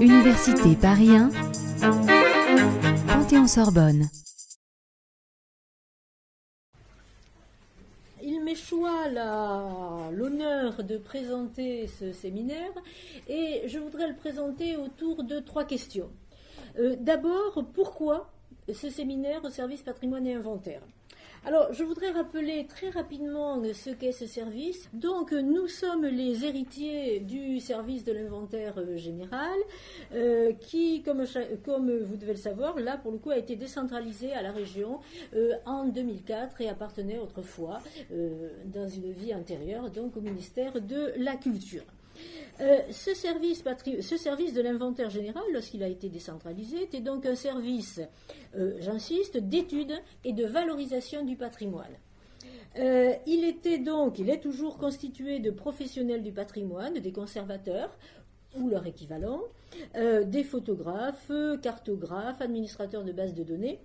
Université Paris 1, Panthéon-Sorbonne. Il m'échoit la- l'honneur de présenter ce séminaire et je voudrais le présenter autour de trois questions. Euh, D'abord, pourquoi ce séminaire au service patrimoine et inventaire? Alors, je voudrais rappeler très rapidement ce qu'est ce service. Donc, nous sommes les héritiers du service de l'inventaire euh, général, euh, qui, comme, vous devez le savoir, là, pour le coup, a été décentralisé à la région euh, en 2004 et appartenait autrefois, dans une vie antérieure, donc au ministère de la Culture. Euh, ce, service de l'inventaire général, lorsqu'il a été décentralisé, était donc un service, euh, j'insiste, d'étude et de valorisation du patrimoine. Euh, il était donc, il est toujours constitué de professionnels du patrimoine, des conservateurs ou leur équivalent, des photographes, cartographes, administrateurs de bases de données,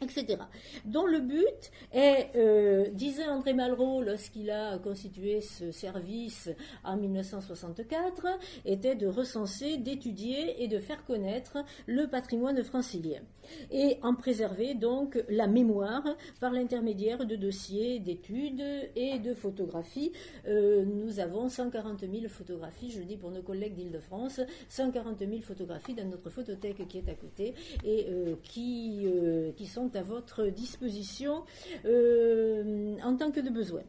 etc. Dont le but est, euh, disait André Malraux lorsqu'il a constitué ce service en 1964, était de recenser, d'étudier et de faire connaître le patrimoine francilien et en préserver donc la mémoire par l'intermédiaire de dossiers d'études et de photographies. Euh, nous avons 140 000 photographies, je le dis pour nos collègues d'Île-de-France, 140 000 photographies dans notre photothèque qui est à côté et euh, qui, qui sont à votre disposition euh, en tant que de besoin.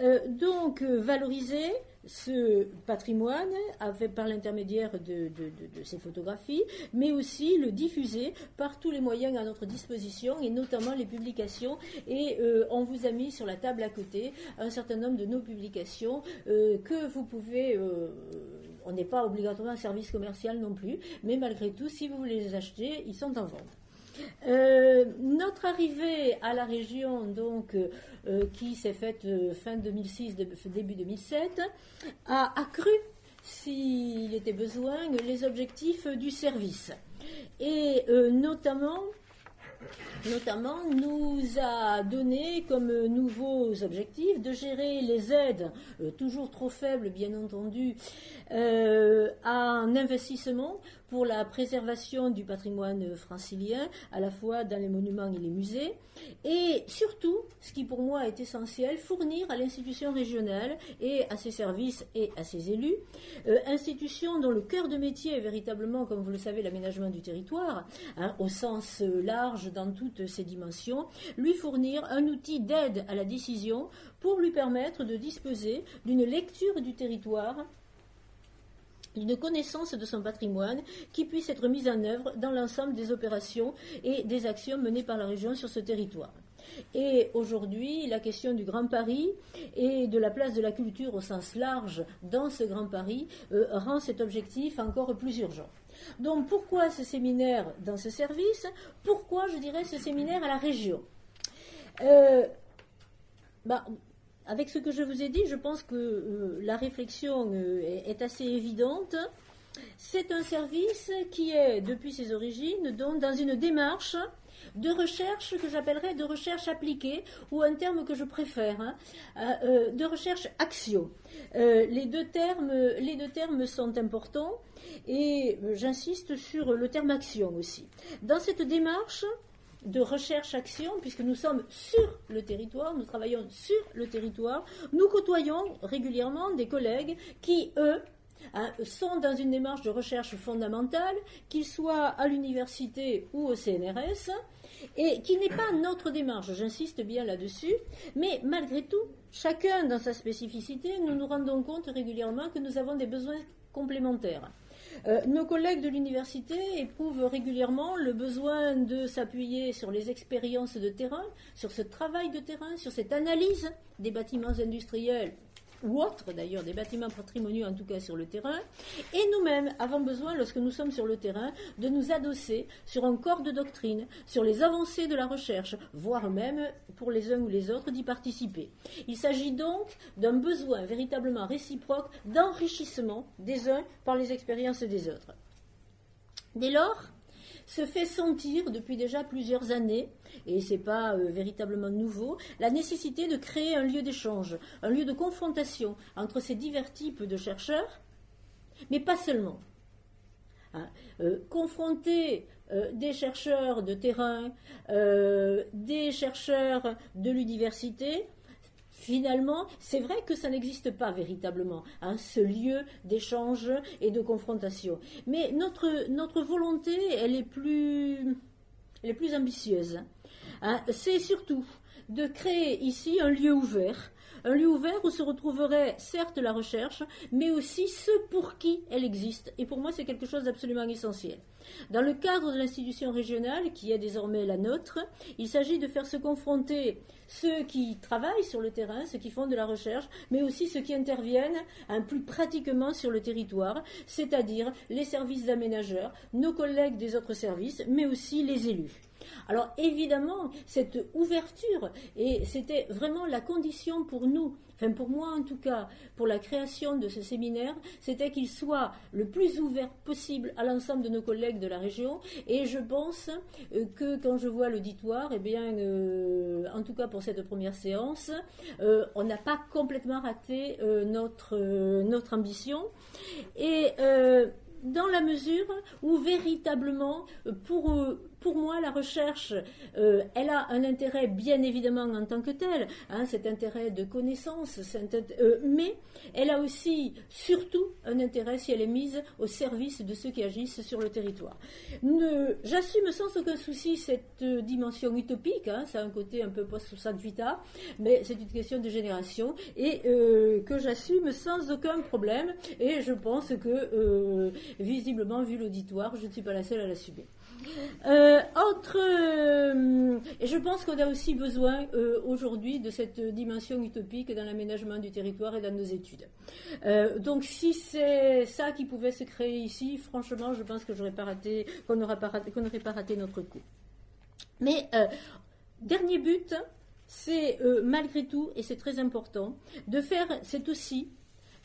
Euh, donc, euh, valoriser ce patrimoine par l'intermédiaire de, ces photographies, mais aussi le diffuser par tous les moyens à notre disposition, et notamment les publications. Et on vous a mis sur la table à côté un certain nombre de nos publications que vous pouvez... on n'est pas obligatoirement un service commercial non plus, mais malgré tout, si vous voulez les acheter, ils sont en vente. Euh, notre arrivée à la région, euh, qui s'est faite euh, fin 2006, de- début 2007, a accru, s'il était besoin, les objectifs du service. Et notamment, nous a donné comme nouveaux objectifs de gérer les aides, toujours trop faibles bien entendu, euh, à un investissement pour la préservation du patrimoine francilien, à la fois dans les monuments et les musées, et surtout, ce qui pour moi est essentiel, fournir à l'institution régionale et à ses services et à ses élus, euh, institutions dont le cœur de métier est véritablement, comme vous le savez, l'aménagement du territoire, hein, au sens euh, large dans toutes ses dimensions, lui fournir un outil d'aide à la décision pour lui permettre de disposer d'une lecture du territoire d'une connaissance de son patrimoine qui puisse être mise en œuvre dans l'ensemble des opérations et des actions menées par la région sur ce territoire. Et aujourd'hui, la question du Grand Paris et de la place de la culture au sens large dans ce Grand Paris euh, rend cet objectif encore plus urgent. Donc pourquoi ce séminaire dans ce service? Pourquoi, je dirais, ce séminaire à la région? Euh, bah, avec ce que je vous ai dit, je pense que euh, la réflexion euh, est, assez évidente. C'est un service qui est, depuis ses origines, dans une démarche de recherche que j'appellerais de recherche appliquée, ou un terme que je préfère, hein, euh, de recherche action. Les, deux termes, les deux termes sont importants et j'insiste sur le terme action aussi. Dans cette démarche, de recherche-action, puisque nous sommes sur le territoire, nous travaillons sur le territoire, nous côtoyons régulièrement des collègues qui, eux, hein, sont dans une démarche de recherche fondamentale, qu'ils soient à l'université ou au CNRS, et qui n'est pas notre démarche, j'insiste bien là-dessus, mais malgré tout, chacun dans sa spécificité, nous nous rendons compte régulièrement que nous avons des besoins complémentaires. Euh, nos collègues de l'université éprouvent régulièrement le besoin de s'appuyer sur les expériences de terrain, sur ce travail de terrain, sur cette analyse des bâtiments industriels ou autres d'ailleurs, des bâtiments patrimoniaux en tout cas sur le terrain. Et nous-mêmes avons besoin, lorsque nous sommes sur le terrain, de nous adosser sur un corps de doctrine, sur les avancées de la recherche, voire même, pour les uns ou les autres, d'y participer. Il s'agit donc d'un besoin véritablement réciproque d'enrichissement des uns par les expériences des autres. Dès lors, se fait sentir depuis déjà plusieurs années, et c'est pas euh, véritablement nouveau, la nécessité de créer un lieu d'échange, un lieu de confrontation entre ces divers types de chercheurs, mais pas seulement. Hein, euh, confronter euh, des chercheurs de terrain, des chercheurs de l'université, finalement, c'est vrai que ça n'existe pas véritablement, hein, ce lieu d'échange et de confrontation. Mais notre, volonté, elle est plus, plus ambitieuse. Hein. C'est surtout de créer ici un lieu ouvert, un lieu ouvert où se retrouverait certes la recherche, mais aussi ceux pour qui elle existe. Et pour moi, c'est quelque chose d'absolument essentiel. Dans le cadre de l'institution régionale, qui est désormais la nôtre, il s'agit de faire se confronter ceux qui travaillent sur le terrain, ceux qui font de la recherche, mais aussi ceux qui interviennent un plus pratiquement sur le territoire, c'est-à-dire les services d'aménageurs, nos collègues des autres services, mais aussi les élus. Alors évidemment, cette ouverture, et c'était vraiment la condition pour nous, enfin pour moi en tout cas, pour la création de ce séminaire, c'était qu'il soit le plus ouvert possible à l'ensemble de nos collègues de la région. Et je pense euh, que quand je vois l'auditoire, eh bien, euh, en tout cas pour cette première séance, euh, on n'a pas complètement raté notre, notre ambition. Et dans la mesure où véritablement, pour pour moi, la recherche, euh, elle a un intérêt bien évidemment en tant que tel, hein, cet intérêt de connaissance, euh, mais elle a aussi, surtout, un intérêt si elle est mise au service de ceux qui agissent sur le territoire. J'assume sans aucun souci cette euh, dimension utopique, hein, ça a un côté un peu post vita, mais c'est une question de génération et que j'assume sans aucun problème. Et je pense que, visiblement, vu l'auditoire, je ne suis pas la seule à l'assumer. Euh, autre, euh, et je pense qu'on a aussi besoin euh, aujourd'hui de cette dimension utopique dans l'aménagement du territoire et dans nos études. donc, si c'est ça qui pouvait se créer ici, franchement, je pense que j'aurais pas raté, qu'on n'aurait pas pas raté notre coup. Mais dernier but, c'est malgré tout, et c'est très important, de faire, c'est aussi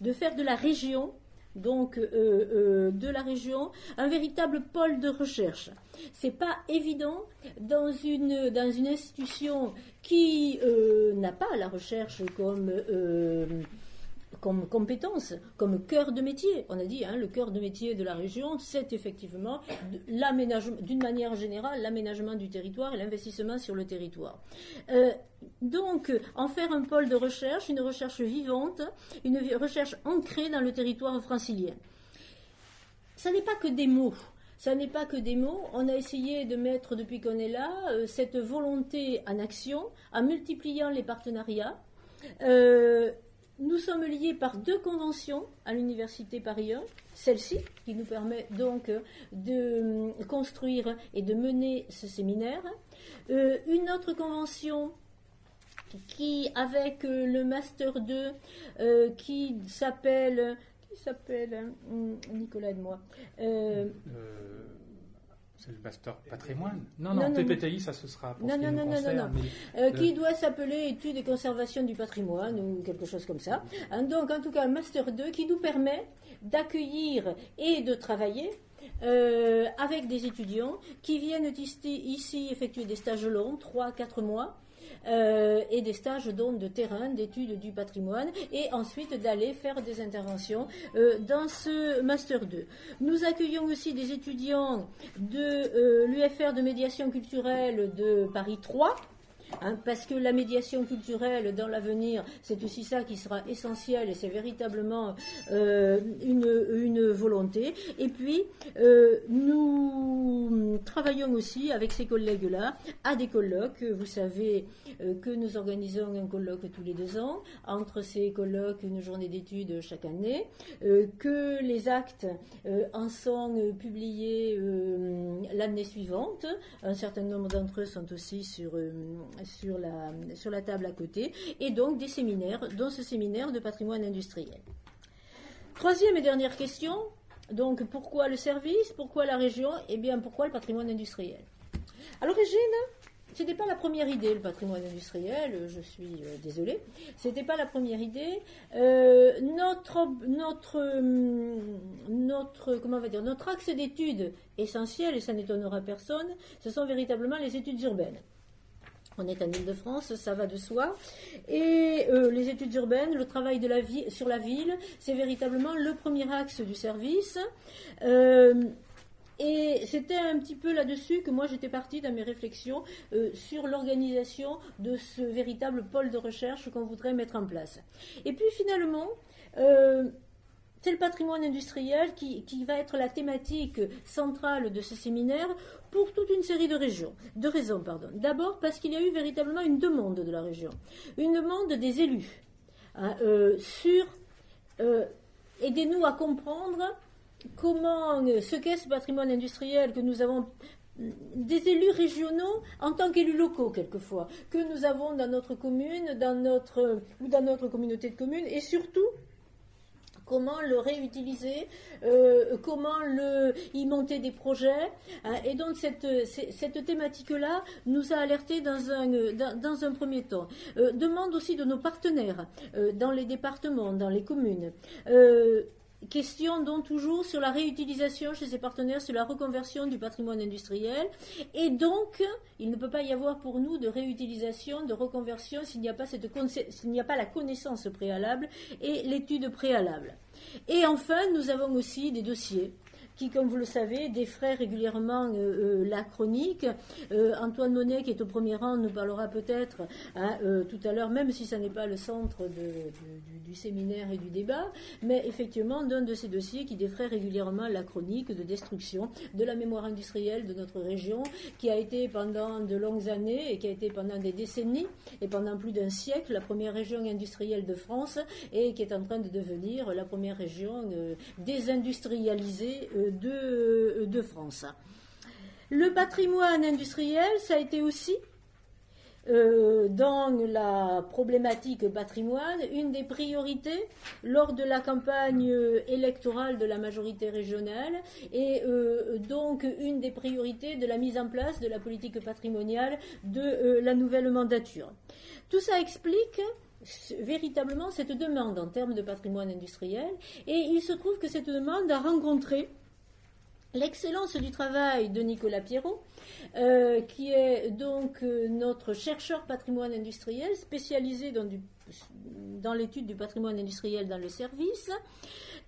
de faire de la région donc euh, euh, de la région, un véritable pôle de recherche. C'est pas évident dans une, dans une institution qui euh, n'a pas la recherche comme comme compétence, comme cœur de métier. On a dit, hein, le cœur de métier de la région, c'est effectivement l'aménagement, d'une manière générale, l'aménagement du territoire et l'investissement sur le territoire. Euh, donc, en faire un pôle de recherche, une recherche vivante, une recherche ancrée dans le territoire francilien. Ça n'est pas que des mots. Ça n'est pas que des mots. On a essayé de mettre, depuis qu'on est là, euh, cette volonté en action, en multipliant les partenariats. Euh, nous sommes liés par deux conventions à l'Université Paris 1, celle-ci qui nous permet donc de construire et de mener ce séminaire. Euh, une autre convention qui, avec le Master 2, euh, qui s'appelle. Nicolas et moi. Euh, c'est le master patrimoine Non, non, TPTI, ça ce sera pour non, non, non, non, non, euh, Qui doit s'appeler études et conservation du patrimoine ou quelque chose comme ça. Hein, donc, en tout cas, un master 2 qui nous permet d'accueillir et de travailler euh, avec des étudiants qui viennent ici effectuer des stages longs, 3-4 mois, euh, et des stages donc de terrain, d'études du patrimoine, et ensuite d'aller faire des interventions euh, dans ce Master 2. Nous accueillons aussi des étudiants de euh, l'UFR de médiation culturelle de Paris 3, Hein, parce que la médiation culturelle dans l'avenir, c'est aussi ça qui sera essentiel et c'est véritablement euh, une, volonté. Et puis, euh, nous travaillons aussi avec ces collègues-là à des colloques. Vous savez euh, que nous organisons un colloque tous les deux ans, entre ces colloques, une journée d'études chaque année, que les actes en sont publiés l'année suivante. Un certain nombre d'entre eux sont aussi sur sur la, sur la table à côté, et donc des séminaires, dont ce séminaire de patrimoine industriel. Troisième et dernière question, donc pourquoi le service, pourquoi la région, et eh bien pourquoi le patrimoine industriel? À l'origine, ce n'était pas la première idée, le patrimoine industriel, je suis euh, désolée. Ce n'était pas la première idée. Euh, notre, notre, hum, notre, comment on dire, notre axe d'études essentiel, et ça n'étonnera personne, ce sont véritablement les études urbaines. On est en Ile-de-France, ça va de soi. Et euh, les études urbaines, le travail sur la ville, c'est véritablement le premier axe du service. Euh, et c'était un petit peu là-dessus que moi j'étais partie dans mes réflexions euh, sur l'organisation de ce véritable pôle de recherche qu'on voudrait mettre en place. Et puis finalement, c'est le patrimoine industriel qui, va être la thématique centrale de ce séminaire pour toute une série de régions, raisons. D'abord parce qu'il y a eu véritablement une demande de la région, une demande des élus hein, euh, sur euh, aidez-nous à comprendre comment ce qu'est ce patrimoine industriel que nous avons des élus régionaux en tant qu'élus locaux quelquefois que nous avons dans notre commune, ou dans notre communauté de communes et surtout comment le réutiliser, euh, comment le, y monter des projets. Hein. et donc cette, cette thématique-là nous a alertés dans un, dans, un premier temps. Euh, demande aussi de nos partenaires euh, dans les départements, dans les communes question donc toujours sur la réutilisation chez ses partenaires, sur la reconversion du patrimoine industriel. Et donc, il ne peut pas y avoir pour nous de réutilisation, de reconversion s'il n'y a pas, cette, s'il n'y a pas la connaissance préalable et l'étude préalable. Et enfin, nous avons aussi des dossiers qui, comme vous le savez, défraie régulièrement euh, euh, la chronique. Euh, Antoine Monet, qui est au premier rang, nous parlera peut-être hein, tout à l'heure, même si ça n'est pas le centre du, séminaire et du débat, mais effectivement d'un de ces dossiers qui défraie régulièrement la chronique de destruction de la mémoire industrielle de notre région, qui a été pendant de longues années et qui a été pendant des décennies et pendant plus d'un siècle la première région industrielle de France et qui est en train de devenir la première région désindustrialisée de, France. Le patrimoine industriel, ça a été aussi euh, dans la problématique patrimoine, une des priorités lors de la campagne électorale de la majorité régionale et euh, donc une des priorités de la mise en place de la politique patrimoniale de euh, la nouvelle mandature. Tout ça explique véritablement cette demande en termes de patrimoine industriel et il se trouve que cette demande a rencontré L'excellence du travail de Nicolas Pierrot, euh, qui est donc euh, notre chercheur patrimoine industriel spécialisé dans, l'étude du patrimoine industriel dans le service,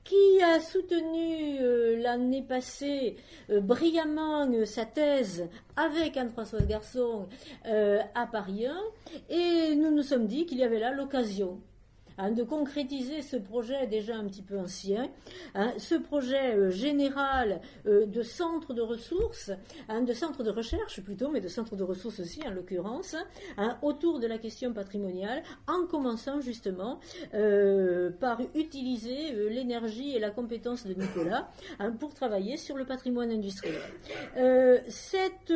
qui a soutenu euh, l'année passée brillamment sa thèse avec Anne-Françoise Garçon à Paris 1, et nous nous sommes dit qu'il y avait là l'occasion Hein, de concrétiser ce projet déjà un petit peu ancien, hein, ce projet euh, général euh, de centre de ressources, hein, de centre de recherche plutôt, mais de centre de ressources aussi en l'occurrence, autour de la question patrimoniale, en commençant justement euh, par utiliser l'énergie et la compétence de Nicolas pour travailler sur le patrimoine industriel. cette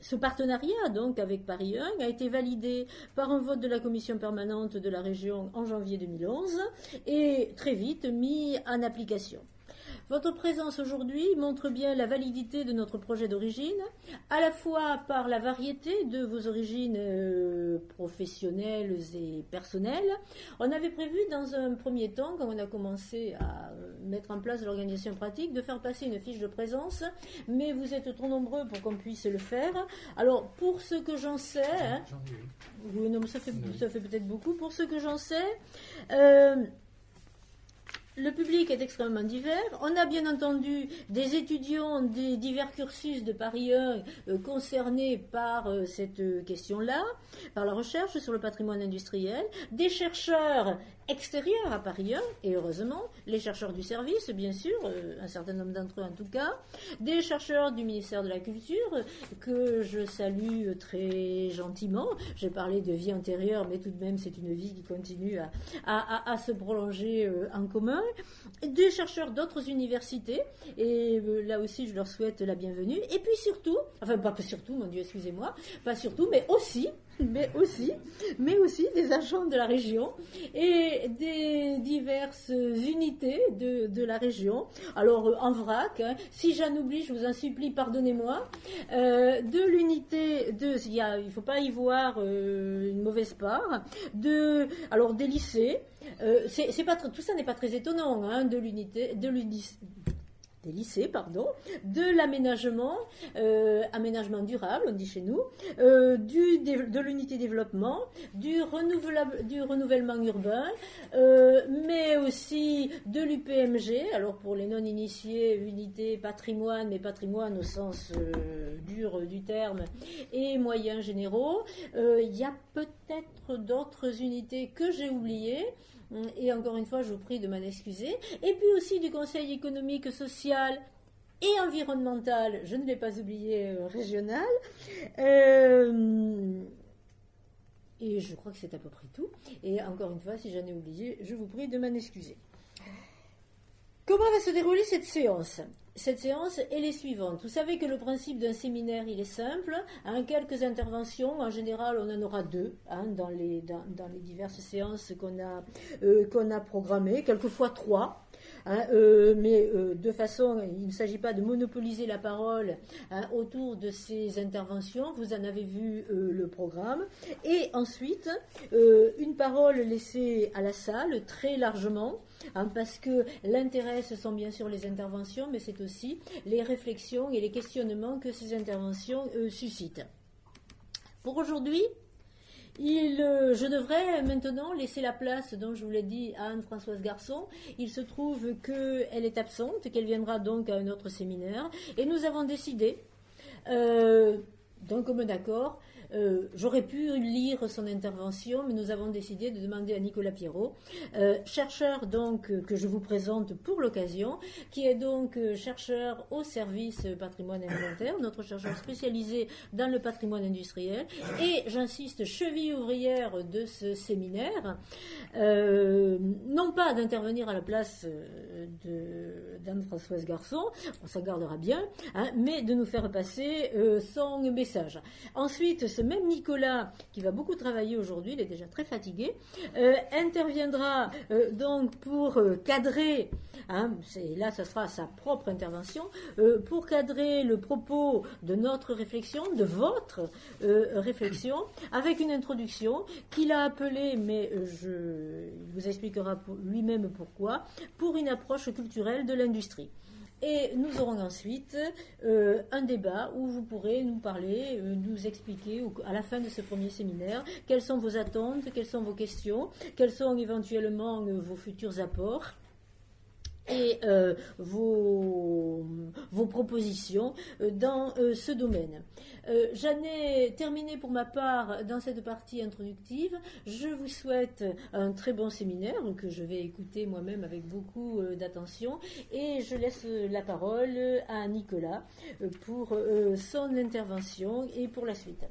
ce partenariat, donc, avec Paris 1, a été validé par un vote de la commission permanente de la région en janvier 2011 et très vite mis en application. Votre présence aujourd'hui montre bien la validité de notre projet d'origine, à la fois par la variété de vos origines euh, professionnelles et personnelles. On avait prévu dans un premier temps, quand on a commencé à euh, mettre en place l'organisation pratique, de faire passer une fiche de présence, mais vous êtes trop nombreux pour qu'on puisse le faire. Alors, pour ce que j'en sais, hein, oui, non, ça fait, ça fait peut-être beaucoup. Pour ce que j'en sais, euh, le public est extrêmement divers. On a bien entendu des étudiants des divers cursus de Paris 1 euh, concernés par euh, cette question-là, par la recherche sur le patrimoine industriel, des chercheurs extérieurs à Paris 1, et heureusement, les chercheurs du service, bien sûr, euh, un certain nombre d'entre eux en tout cas, des chercheurs du ministère de la Culture, que je salue très gentiment. J'ai parlé de vie antérieure, mais tout de même, c'est une vie qui continue à, se prolonger euh, en commun. Des chercheurs d'autres universités, et euh, là aussi, je leur souhaite la bienvenue. Et puis surtout, enfin, pas surtout, mon Dieu, excusez-moi, pas surtout, mais aussi, mais aussi, mais aussi des agents de la région et des diverses unités de, la région. Alors en vrac, hein, si j'en oublie, je vous en supplie, pardonnez-moi, de l'unité de, il ne faut pas y voir une mauvaise part, de, alors des lycées, c'est pas tout ça n'est pas très étonnant hein, de l'unité de l'unité lycées, pardon, de l'aménagement, euh, aménagement durable, on dit chez nous, euh, du, de l'unité développement, du, du renouvellement urbain, euh, mais aussi de l'UPMG, alors pour les non-initiés, unité patrimoine, mais patrimoine au sens dur du terme, et moyens généraux. Il y a peut-être d'autres unités que j'ai oubliées. Et encore une fois, je vous prie de m'en excuser. Et puis aussi du Conseil économique, social et environnemental, je ne l'ai pas oublié, euh, régional. Euh, et je crois que c'est à peu près tout. Et encore une fois, si j'en ai oublié, je vous prie de m'en excuser. Comment va se dérouler cette séance? Cette séance est les suivante. Vous savez que le principe d'un séminaire, il est simple. En quelques interventions, en général, on en aura deux hein, dans, les, diverses séances qu'on a, euh, qu'on a programmées, quelquefois trois. Hein, euh, mais euh, de façon, il ne s'agit pas de monopoliser la parole hein, autour de ces interventions. Vous en avez vu le programme. Et ensuite, une parole laissée à la salle très largement Hein, parce que l'intérêt, ce sont bien sûr les interventions, mais c'est aussi les réflexions et les questionnements que ces interventions euh, suscitent. Pour aujourd'hui, euh, je devrais maintenant laisser la place, dont je vous l'ai dit, à Anne-Françoise Garçon. Il se trouve qu'elle est absente, qu'elle viendra donc à un autre séminaire. Et nous avons décidé, euh, d'un commun accord, euh, j'aurais pu lire son intervention, mais nous avons décidé de demander à Nicolas Pierrot, euh, chercheur donc euh, que je vous présente pour l'occasion, qui est donc chercheur au service patrimoine inventaire, notre chercheur spécialisé dans le patrimoine industriel, et j'insiste, cheville ouvrière de ce séminaire, non pas d'intervenir à la place d'Anne-Françoise Garçon, on s'en gardera bien, hein, mais de nous faire passer son message. Ensuite, ce même Nicolas, qui va beaucoup travailler aujourd'hui, il est déjà très fatigué, euh, interviendra euh, donc pour euh, cadrer, hein, là ça sera sa propre intervention, pour cadrer le propos de notre réflexion, de votre réflexion, avec une introduction qu'il a appelée, mais je, il vous expliquera lui-même pourquoi, pour une approche culturelle de l'industrie. Et nous aurons ensuite euh, un débat où vous pourrez nous parler, euh, nous expliquer à la fin de ce premier séminaire quelles sont vos attentes, quelles sont vos questions, quels sont éventuellement euh, vos futurs apports et euh, vos, vos, propositions euh, dans euh, ce domaine. J'en ai terminé pour ma part dans cette partie introductive. Je vous souhaite un très bon séminaire que je vais écouter moi-même avec beaucoup d'attention et je laisse la parole à Nicolas pour son intervention et pour la suite.